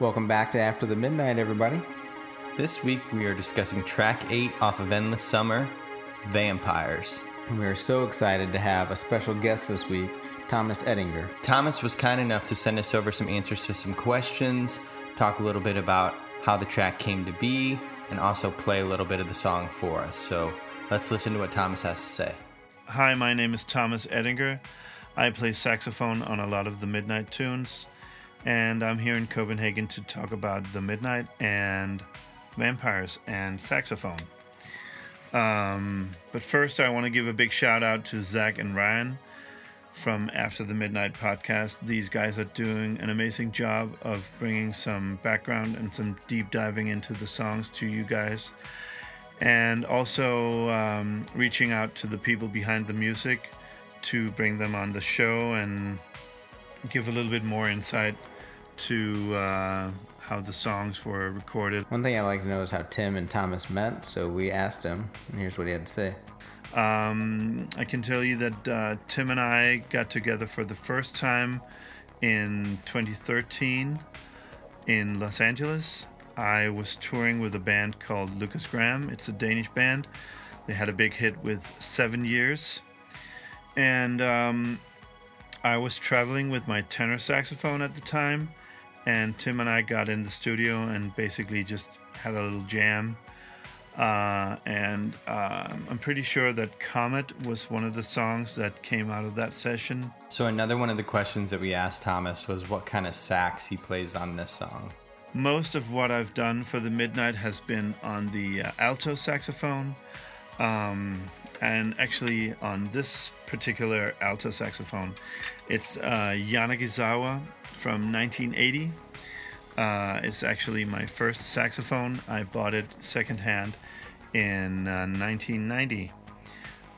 Welcome back to After the Midnight, everybody. This week we are discussing track 8 off of Endless Summer Vampires. And we are so excited to have a special guest this week, Thomas Ettinger. Thomas was kind enough to send us over some answers to some questions, talk a little bit about how the track came to be, and also play a little bit of the song for us. So let's listen to what Thomas has to say. Hi, my name is Thomas Ettinger. I play saxophone on a lot of the Midnight tunes and I'm here in Copenhagen to talk about the Midnight and vampires and saxophone. Um, but first, I want to give a big shout out to Zach and Ryan from After the Midnight podcast. These guys are doing an amazing job of bringing some background and some deep diving into the songs to you guys. And also um, reaching out to the people behind the music to bring them on the show and give a little bit more insight to uh, how the songs were recorded. One thing I'd like to know is how Tim and Thomas met, so we asked him, and here's what he had to say. Um, I can tell you that uh, Tim and I got together for the first time in 2013 in Los Angeles. I was touring with a band called Lukas Graham. It's a Danish band. They had a big hit with Seven Years. And um, I was traveling with my tenor saxophone at the time, and Tim and I got in the studio and basically just had a little jam. Uh, and uh, I'm pretty sure that Comet was one of the songs that came out of that session. So, another one of the questions that we asked Thomas was what kind of sax he plays on this song. Most of what I've done for the Midnight has been on the uh, alto saxophone. Um, and actually on this particular alto saxophone, it's uh, Yanagisawa from 1980. Uh, it's actually my first saxophone. I bought it secondhand in uh, 1990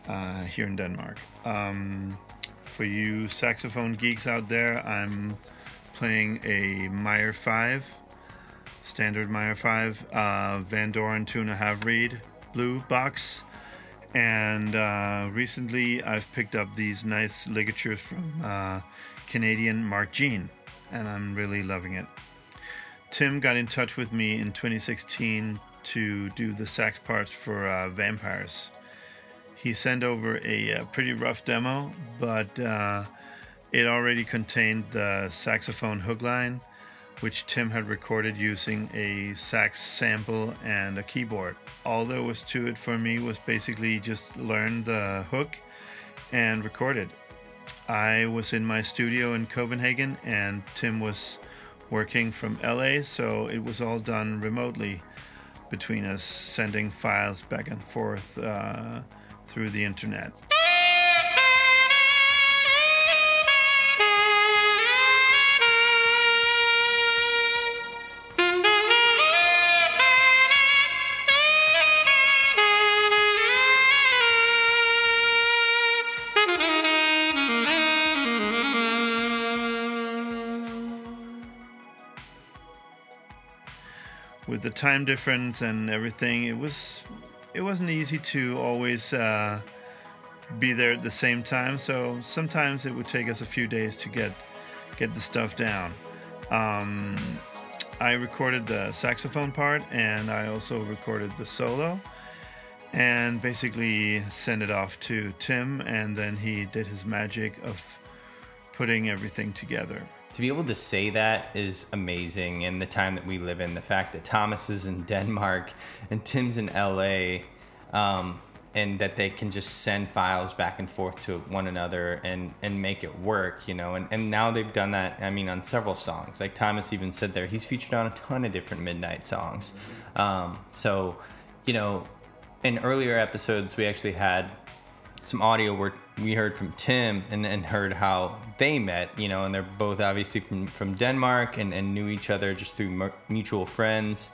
uh, here in Denmark. Um, for you saxophone geeks out there, I'm playing a Meyer 5, standard Meyer 5, uh, Vandoren two and a half reed blue box. And uh, recently, I've picked up these nice ligatures from uh, Canadian Marc Jean, and I'm really loving it. Tim got in touch with me in 2016 to do the sax parts for uh, Vampires. He sent over a, a uh, pretty rough demo, but uh, it already contained the saxophone hook line which Tim had recorded using a sax sample and a keyboard. All there was to it for me was basically just learn the hook and record it. I was in my studio in Copenhagen and Tim was working from LA, so it was all done remotely between us, sending files back and forth uh, through the internet. With the time difference and everything, it was it wasn't easy to always uh, be there at the same time. So sometimes it would take us a few days to get get the stuff down. Um, I recorded the saxophone part and I also recorded the solo and basically sent it off to Tim and then he did his magic of putting everything together to be able to say that is amazing in the time that we live in. The fact that Thomas is in Denmark and Tim's in LA, um, and that they can just send files back and forth to one another and, and make it work, you know. And, and now they've done that, I mean, on several songs. Like Thomas even said there, he's featured on a ton of different Midnight songs. Um, so, you know, in earlier episodes, we actually had some audio where we heard from Tim and, and heard how they met, you know, and they're both obviously from, from Denmark and, and knew each other just through mutual friends.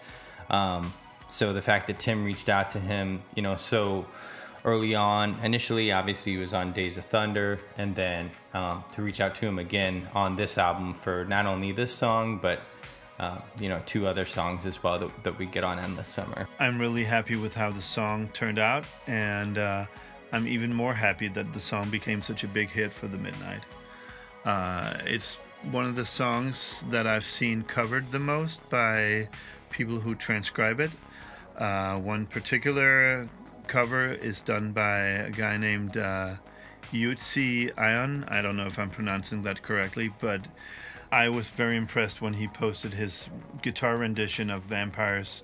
Um, so the fact that Tim reached out to him, you know, so early on, initially, obviously, he was on Days of Thunder, and then um, to reach out to him again on this album for not only this song, but uh, you know, two other songs as well that, that we get on Endless Summer. I'm really happy with how the song turned out, and uh, I'm even more happy that the song became such a big hit for the Midnight. Uh, it's one of the songs that I've seen covered the most by people who transcribe it. Uh, one particular cover is done by a guy named uh, Yutzi Ion. I don't know if I'm pronouncing that correctly, but I was very impressed when he posted his guitar rendition of Vampires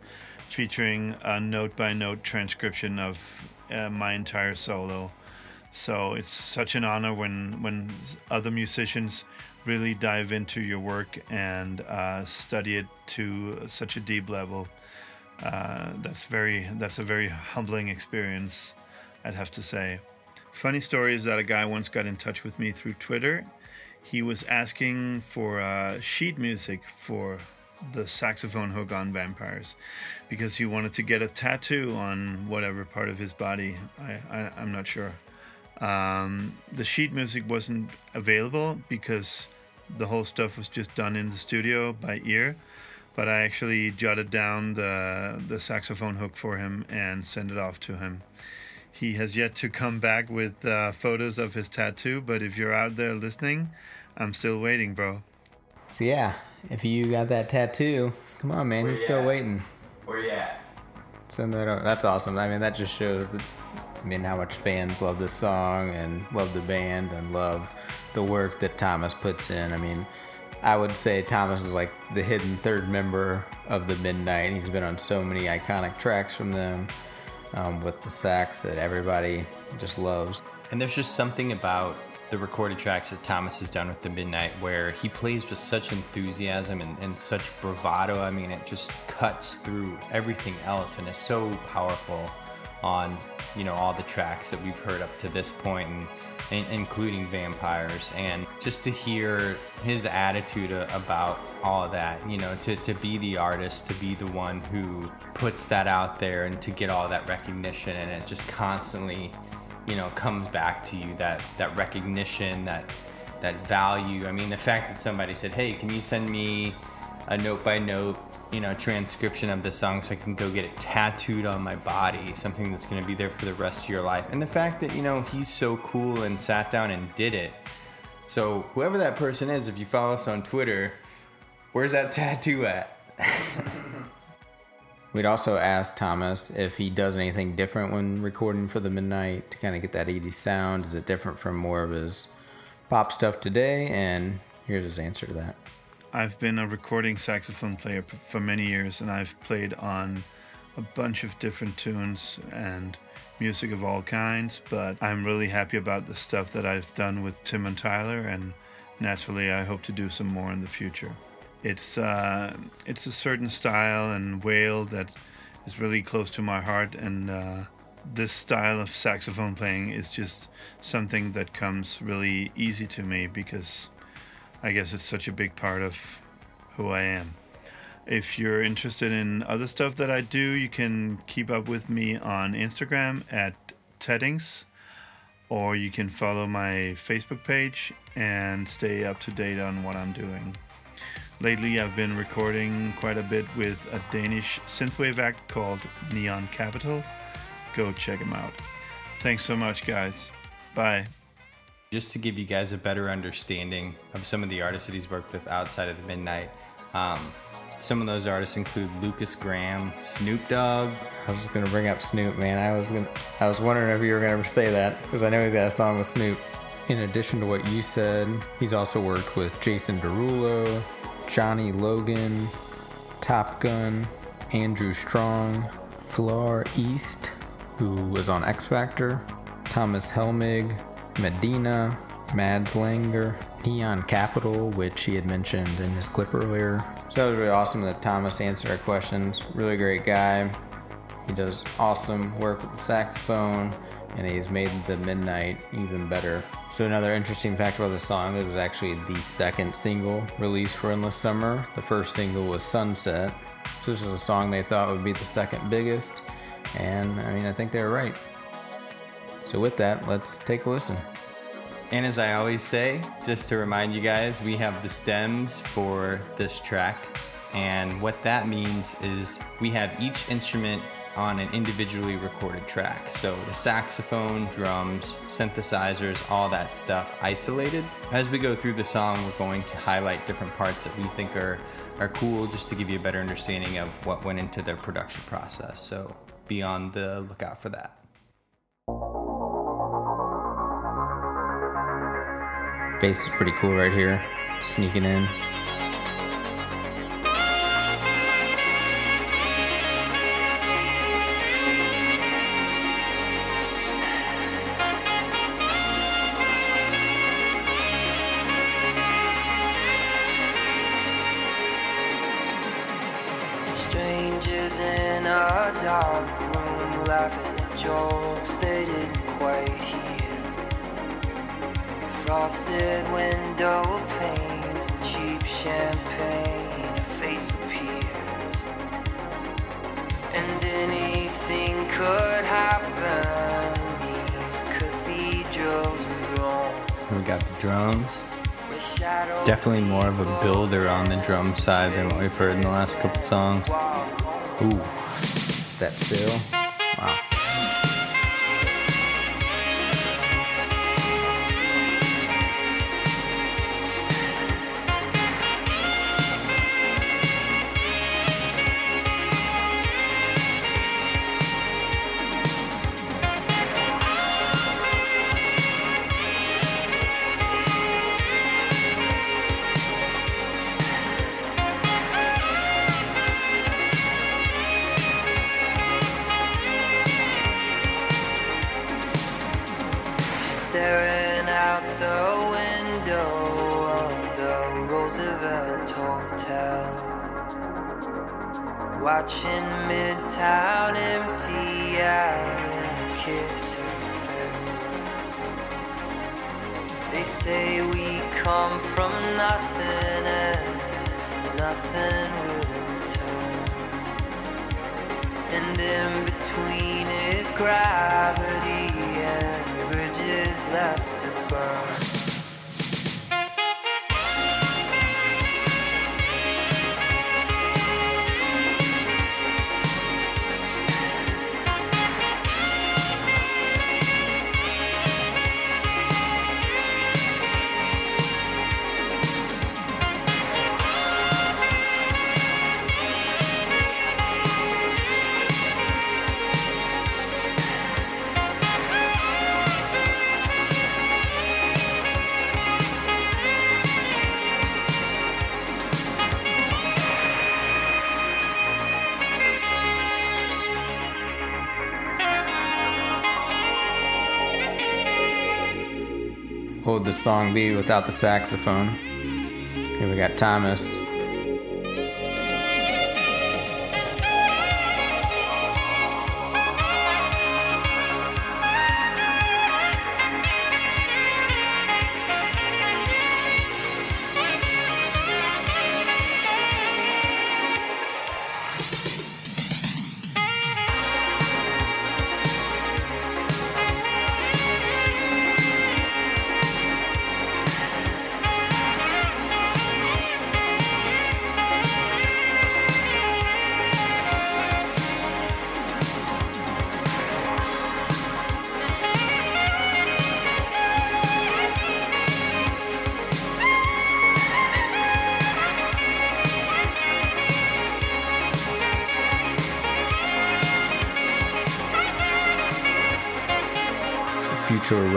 featuring a note by note transcription of uh, my entire solo. So it's such an honor when, when other musicians really dive into your work and uh, study it to such a deep level. Uh, that's very that's a very humbling experience, I'd have to say. Funny story is that a guy once got in touch with me through Twitter. He was asking for uh, sheet music for the saxophone hook on Vampires because he wanted to get a tattoo on whatever part of his body. I, I, am not sure. Um, the sheet music wasn't available because the whole stuff was just done in the studio by ear. But I actually jotted down the the saxophone hook for him and sent it off to him. He has yet to come back with uh, photos of his tattoo, but if you're out there listening, I'm still waiting, bro. So yeah, if you got that tattoo, come on, man, Where he's still at? waiting. Where you at? Send that over. That's awesome. I mean, that just shows that. I mean, how much fans love this song and love the band and love the work that Thomas puts in. I mean, I would say Thomas is like the hidden third member of the Midnight. He's been on so many iconic tracks from them um, with the sax that everybody just loves. And there's just something about the recorded tracks that Thomas has done with the Midnight where he plays with such enthusiasm and, and such bravado. I mean, it just cuts through everything else and is so powerful on you know all the tracks that we've heard up to this point and, and, including vampires and just to hear his attitude about all that you know to, to be the artist to be the one who puts that out there and to get all that recognition and it just constantly you know comes back to you that that recognition that that value i mean the fact that somebody said hey can you send me a note by note you know transcription of the song so I can go get it tattooed on my body, something that's going to be there for the rest of your life. And the fact that you know he's so cool and sat down and did it. So whoever that person is, if you follow us on Twitter, where's that tattoo at? We'd also ask Thomas if he does anything different when recording for the Midnight to kind of get that 80s sound. Is it different from more of his pop stuff today? And here's his answer to that. I've been a recording saxophone player for many years, and I've played on a bunch of different tunes and music of all kinds. But I'm really happy about the stuff that I've done with Tim and Tyler, and naturally, I hope to do some more in the future. It's uh, it's a certain style and wail that is really close to my heart, and uh, this style of saxophone playing is just something that comes really easy to me because I guess it's such a big part of who I am. If you're interested in other stuff that I do, you can keep up with me on Instagram at Teddings, or you can follow my Facebook page and stay up to date on what I'm doing. Lately, I've been recording quite a bit with a Danish synthwave act called Neon Capital. Go check them out. Thanks so much, guys. Bye. Just to give you guys a better understanding of some of the artists that he's worked with outside of the Midnight, um, some of those artists include Lukas Graham, Snoop Dogg. I was just gonna bring up Snoop, man. I was gonna, I was wondering if you were gonna say that because I know he's got a song with Snoop. In addition to what you said, he's also worked with Jason Derulo, Johnny Logan, Top Gun, Andrew Strong, Flar East, who was on X Factor, Thomas Helmig, Medina, Mads Langer, Neon Capital, which he had mentioned in his clip earlier. So it was really awesome that Thomas answered our questions. Really great guy. He does awesome work with the saxophone, and he's made the Midnight even better. So another interesting fact about the song, it was actually the second single released for Endless Summer. The first single was Sunset. So this is a song they thought would be the second biggest, and I mean I think they were right. So, with that, let's take a listen. And as I always say, just to remind you guys, we have the stems for this track. And what that means is we have each instrument on an individually recorded track. So the saxophone, drums, synthesizers, all that stuff isolated. As we go through the song, we're going to highlight different parts that we think are, are cool just to give you a better understanding of what went into their production process. So be on the lookout for that. Bass is pretty cool right here, sneaking in. Dark room laughing at jokes they didn't quite hear. Frosted window panes and cheap champagne, a face appears. And anything could happen in these cathedrals we roam. We got the drums. Definitely more of a builder on the drum side than what we've heard in the last couple songs. Ooh, that fill. Song be without the saxophone? Here we got Thomas.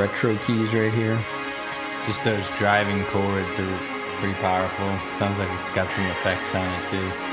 Retro keys right here. Just those driving chords are pretty powerful. Sounds like it's got some effects on it too.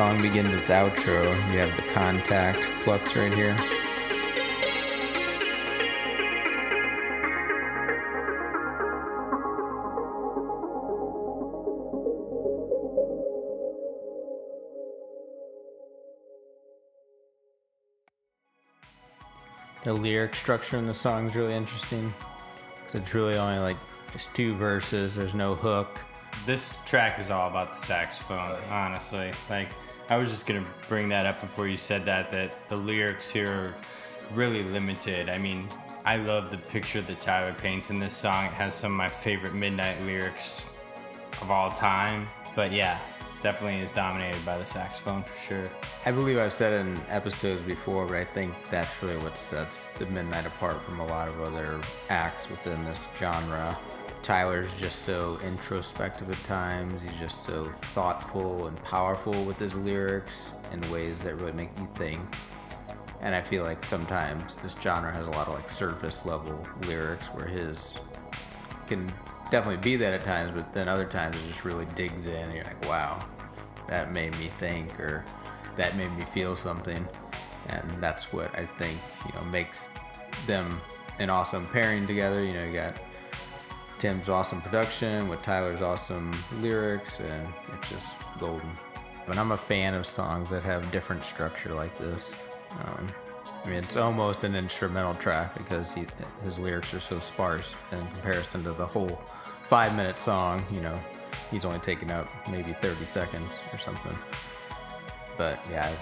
Song begins its outro, you have the contact flux right here. The lyric structure in the song is really interesting. So it's really only like just two verses. There's no hook. This track is all about the saxophone, oh, honestly. Like, I was just gonna bring that up before you said that. That the lyrics here are really limited. I mean, I love the picture that Tyler paints in this song. It has some of my favorite midnight lyrics of all time. But yeah, definitely is dominated by the saxophone for sure. I believe I've said in episodes before, but I think that's really what sets the Midnight apart from a lot of other acts within this genre. Tyler's just so introspective at times. He's just so thoughtful and powerful with his lyrics in ways that really make you think. And I feel like sometimes this genre has a lot of like surface level lyrics where his can definitely be that at times, but then other times it just really digs in and you're like, wow, that made me think or that made me feel something. And that's what I think, you know, makes them an awesome pairing together. You know, you got Tim's awesome production with Tyler's awesome lyrics, and it's just golden. But I'm a fan of songs that have different structure like this. Um, I mean, it's almost an instrumental track because he, his lyrics are so sparse in comparison to the whole five minute song. You know, he's only taking up maybe 30 seconds or something. But yeah,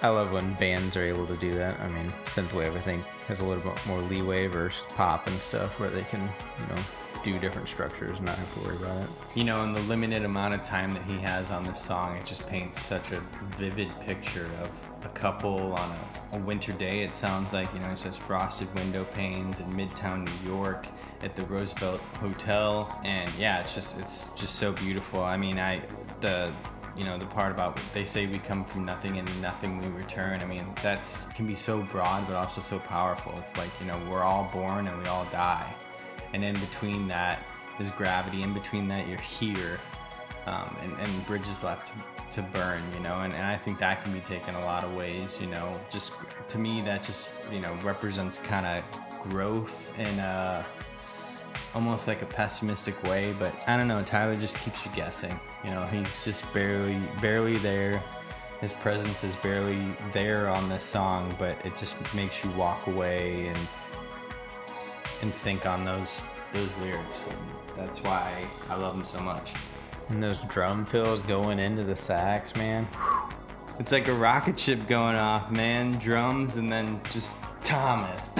I, I love when bands are able to do that. I mean, Synthwave, I think, has a little bit more leeway versus pop and stuff where they can, you know, do different structures and not have to worry about it. You know, in the limited amount of time that he has on this song, it just paints such a vivid picture of a couple on a, a winter day. It sounds like, you know, he says frosted window panes in Midtown New York at the Roosevelt Hotel. And yeah, it's just, it's just so beautiful. I mean, I, the, you know the part about they say we come from nothing and nothing we return i mean that's can be so broad but also so powerful it's like you know we're all born and we all die and in between that is gravity. In between that you're here um, and, and bridges left to, to burn you know? And, and i think that can be taken a lot of ways you know? Just to me that just you know represents kind of growth in a almost like a pessimistic way. But i don't know tyler just keeps you guessing you know? He's just barely barely there. His presence is barely there on this song but it just makes you walk away and and think on those those lyrics. And that's why i love them so much. And those drum fills going into the sax, man. it's like a rocket ship going off man. Drums and then just thomas.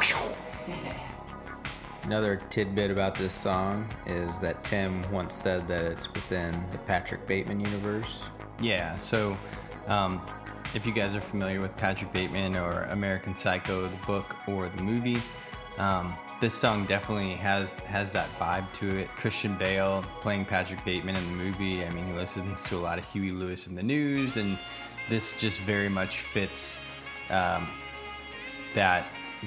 Another tidbit about this song is that Tim once said that it's within the Patrick Bateman universe. Yeah, so um, if you guys are familiar with Patrick Bateman or American Psycho, the book or the movie, um, this song definitely has has that vibe to it. Christian Bale playing Patrick Bateman in the movie. I mean, he listens to a lot of Huey Lewis and the News, and this just very much fits um, that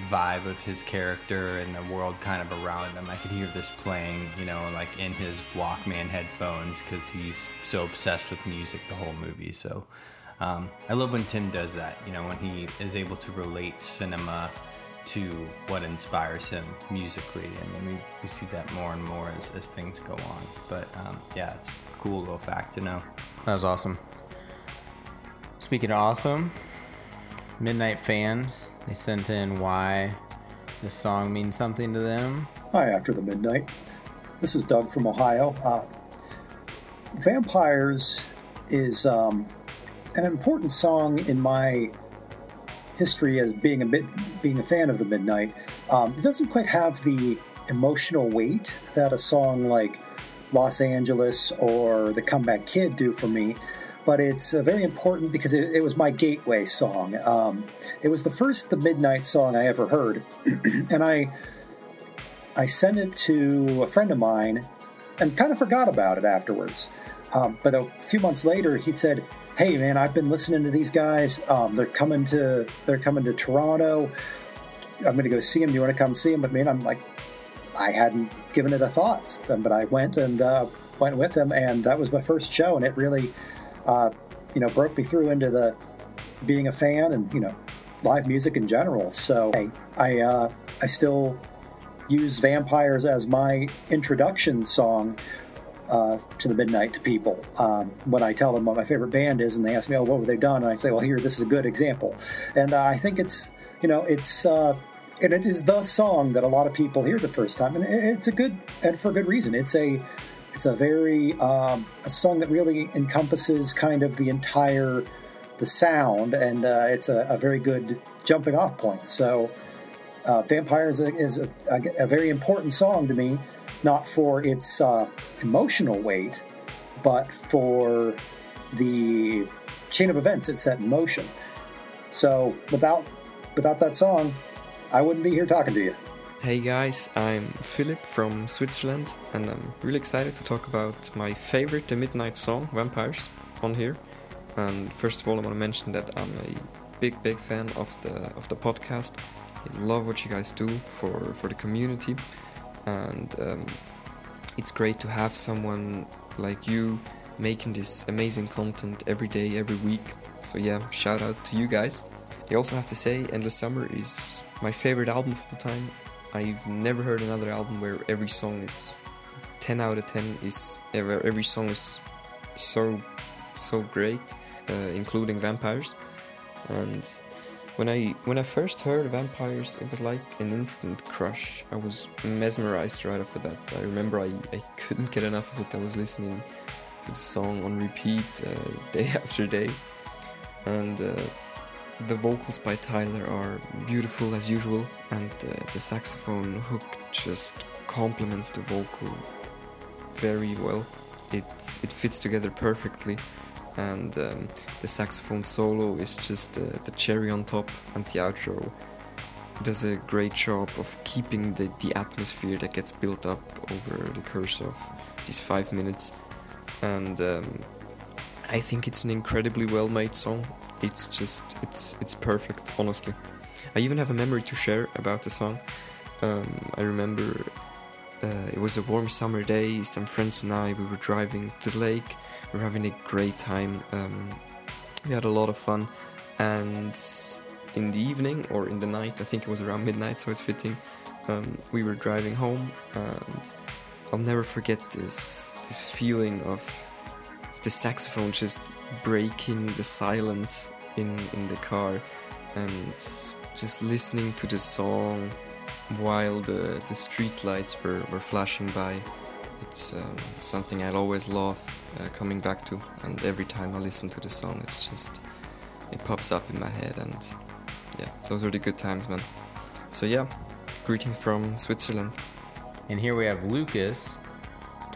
vibe of his character and the world kind of around him. I could hear this playing, you know, like in his Walkman headphones because he's so obsessed with music the whole movie. So um, I love when Tim does that, you know, when he is able to relate cinema to what inspires him musically. I mean, we, we see that more and more as, as things go on. But um, yeah, it's a cool little fact to know. That was awesome. Speaking of awesome, Midnight fans, they sent in why this song means something to them. Hi, After the Midnight. This is Doug from Ohio. Uh, Vampires is um, an important song in my history as being a bit being a fan of the Midnight. Um, it doesn't quite have the emotional weight that a song like Los Angeles or The Comeback Kid do for me. But it's uh, very important because it, it, was my gateway song. Um, it was the first The Midnight song I ever heard, and I I sent it to a friend of mine and kind of forgot about it afterwards. Um, but a few months later, he said, "Hey, man, I've been listening to these guys. Um, they're coming to they're coming to Toronto. I'm going to go see them. Do you want to come see them with me?" And I'm like, I hadn't given it a thought, but I went and uh, went with them, and that was my first show, and it really uh, you know broke me through into the being a fan and you know live music in general. So hey, I uh, I still use Vampires as my introduction song uh, to the midnight to people um, when I tell them what my favorite band is, and they ask me, "Oh, what have they done?" and I say, "Well, here, this is a good example." And uh, I think it's you know it's uh, and it is the song that a lot of people hear the first time, and it's a good and for a good reason. It's a it's a very um, a song that really encompasses kind of the entire the sound, and uh, it's a, a, very good jumping off point. So, uh, "Vampires" is a, a, a, very important song to me, not for its uh, emotional weight, but for the chain of events it set in motion. So, without without that song, I wouldn't be here talking to you. Hey guys, I'm Philip from Switzerland, and I'm really excited to talk about my favorite The Midnight song, Vampires, on here. And first of all, I want to mention that I'm a big, big fan of the of the podcast. I love what you guys do for for the community, and um, it's great to have someone like you making this amazing content every day, every week. So yeah, shout out to you guys. I also have to say, Endless Summer is my favorite album of all time. I've never heard another album where every song is 10 out of 10 is every song is so so great uh, including vampires and when I when I first heard vampires it was like an instant crush. I was mesmerized right off the bat. I remember I, I couldn't get enough of it. I was listening to the song on repeat uh, day after day. And uh, the vocals by Tyler are beautiful as usual, and uh, the saxophone hook just complements the vocal very well. It it fits together perfectly, and um, the saxophone solo is just uh, the cherry on top, and the outro does a great job of keeping the, the atmosphere that gets built up over the course of these five minutes. And um, I think it's an incredibly well made song. It's just it's it's perfect honestly. I even have a memory to share about the song. Um, i remember uh, it was a warm summer day. Some friends and i we were driving to the lake. We were having a great time. Um, we had a lot of fun. And in the evening or in the night i think it was around midnight so it's fitting um, we were driving home. And i'll never forget this this feeling of the saxophone just breaking the silence in in the car and just listening to the song while the the street lights were, were flashing by it's um, something I'll always love uh, coming back to. And every time I listen to the song it's just it pops up in my head and yeah those are the good times man. So yeah greeting from Switzerland. And here we have Lucas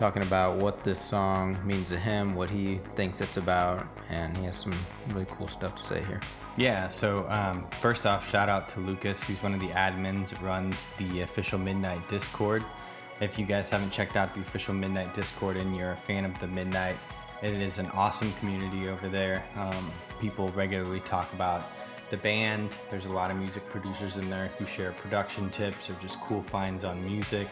talking about what this song means to him, what he thinks it's about, and he has some really cool stuff to say here. Yeah, so um, first off, shout out to Lucas. He's one of the admins, runs the official Midnight Discord. If you guys haven't checked out the official Midnight Discord and you're a fan of the Midnight, it is an awesome community over there. Um, people regularly talk about the band. There's a lot of music producers in there who share production tips or just cool finds on music.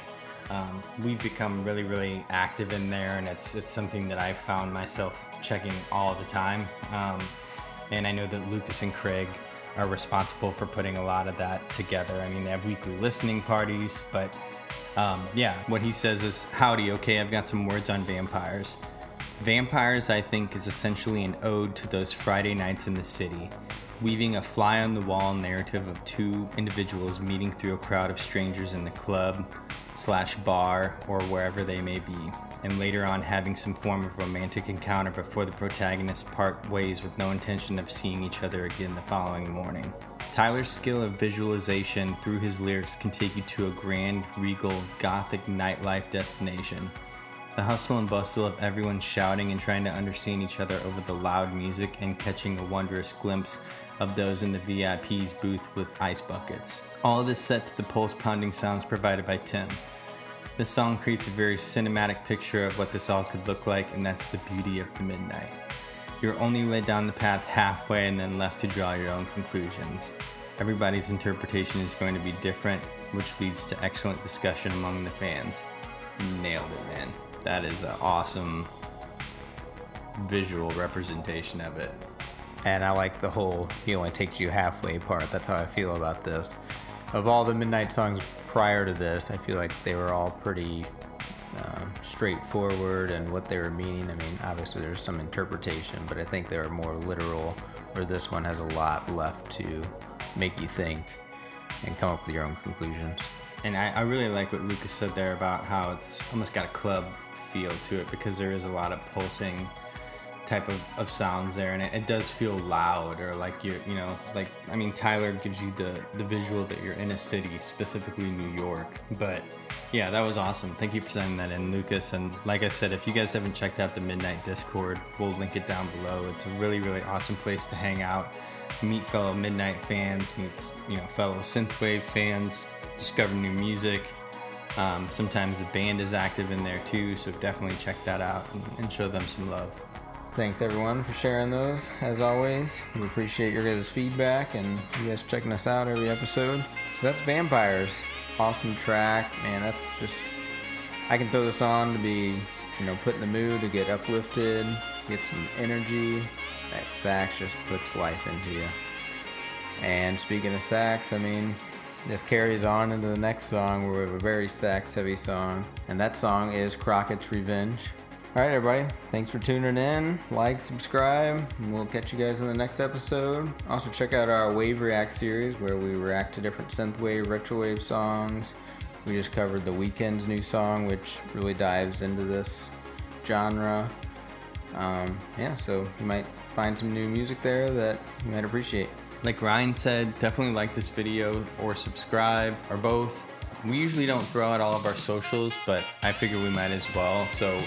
Um, we've become really, really active in there, and it's it's something that I found myself checking all the time. Um, and I know that Lucas and Craig are responsible for putting a lot of that together. I mean, they have weekly listening parties, but um, yeah, what he says is, "Howdy, okay, I've got some words on vampires." Vampires, I think, is essentially an ode to those Friday nights in the city, weaving a fly on the wall narrative of two individuals meeting through a crowd of strangers in the club, slash bar or wherever they may be, and later on having some form of romantic encounter before the protagonists part ways with no intention of seeing each other again the following morning. Tyler's skill of visualization through his lyrics can take you to a grand, regal, gothic nightlife destination. The hustle and bustle of everyone shouting and trying to understand each other over the loud music and catching a wondrous glimpse of those in the VIP's booth with ice buckets. All this set to the pulse pounding sounds provided by Tim. The song creates a very cinematic picture of what this all could look like, and that's the beauty of the midnight. You're only led down the path halfway and then left to draw your own conclusions. Everybody's interpretation is going to be different, which leads to excellent discussion among the fans. Nailed it, man. That is an awesome visual representation of it. And I like the whole he only takes you halfway part. That's how I feel about this. Of all the Midnight songs prior to this, I feel like they were all pretty um, straightforward and what they were meaning. I mean, obviously there's some interpretation, but I think they were more literal, where this one has a lot left to make you think and come up with your own conclusions. And I, I really like what Lucas said there about how it's almost got a club feel to it because there is a lot of pulsing type of, of sounds there and it, it, does feel loud or like you're you know like i mean tyler gives you the the visual that you're in a city specifically new york but yeah that was awesome. Thank you for sending that in lucas and like i said if you guys haven't checked out the midnight discord we'll link it down below. It's a really really awesome place to hang out meet fellow midnight fans meet you know fellow synthwave fans discover new music. Um, sometimes the band is active in there too so definitely check that out and, and show them some love Thanks everyone for sharing those. As always, we appreciate your guys' feedback and you guys checking us out every episode. So that's Vampires. Awesome track, man. That's just I can throw this on to be, you know, put in the mood to get uplifted, get some energy. That sax just puts life into you. And speaking of sax, I mean, this carries on into the next song where we have a very sax heavy song. And that song is Crockett's Revenge. All right, everybody. Thanks for tuning in. Like, subscribe, and we'll catch you guys in the next episode. Also, check out our Wave React series where we react to different synthwave, retrowave songs. We just covered the Weeknd's new song, which really dives into this genre. Um, yeah, so you might find some new music there that you might appreciate. Like Ryan said, definitely like this video or subscribe or both. We usually don't throw out all of our socials, but I figure we might as well. So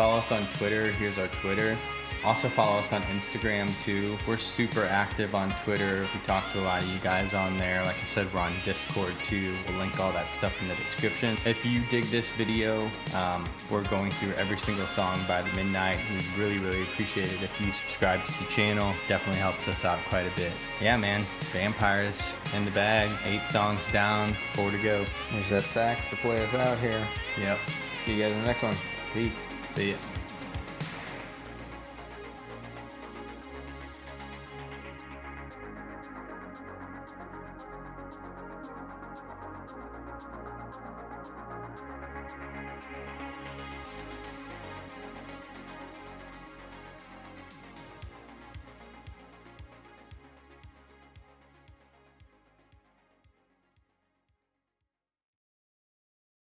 Follow us on Twitter. Here's our Twitter. Also follow us on Instagram too. We're super active on Twitter. We talk to a lot of you guys on there. Like I said, we're on Discord too. We'll link all that stuff in the description. If you dig this video, um, we're going through every single song by the Midnight. We really, really appreciate it if you subscribe to the channel. Definitely helps us out quite a bit. Yeah, man. Vampires in the bag. Eight songs down, four to go. There's that sax to play us out here. Yep. See you guys in the next one. Peace. See ya.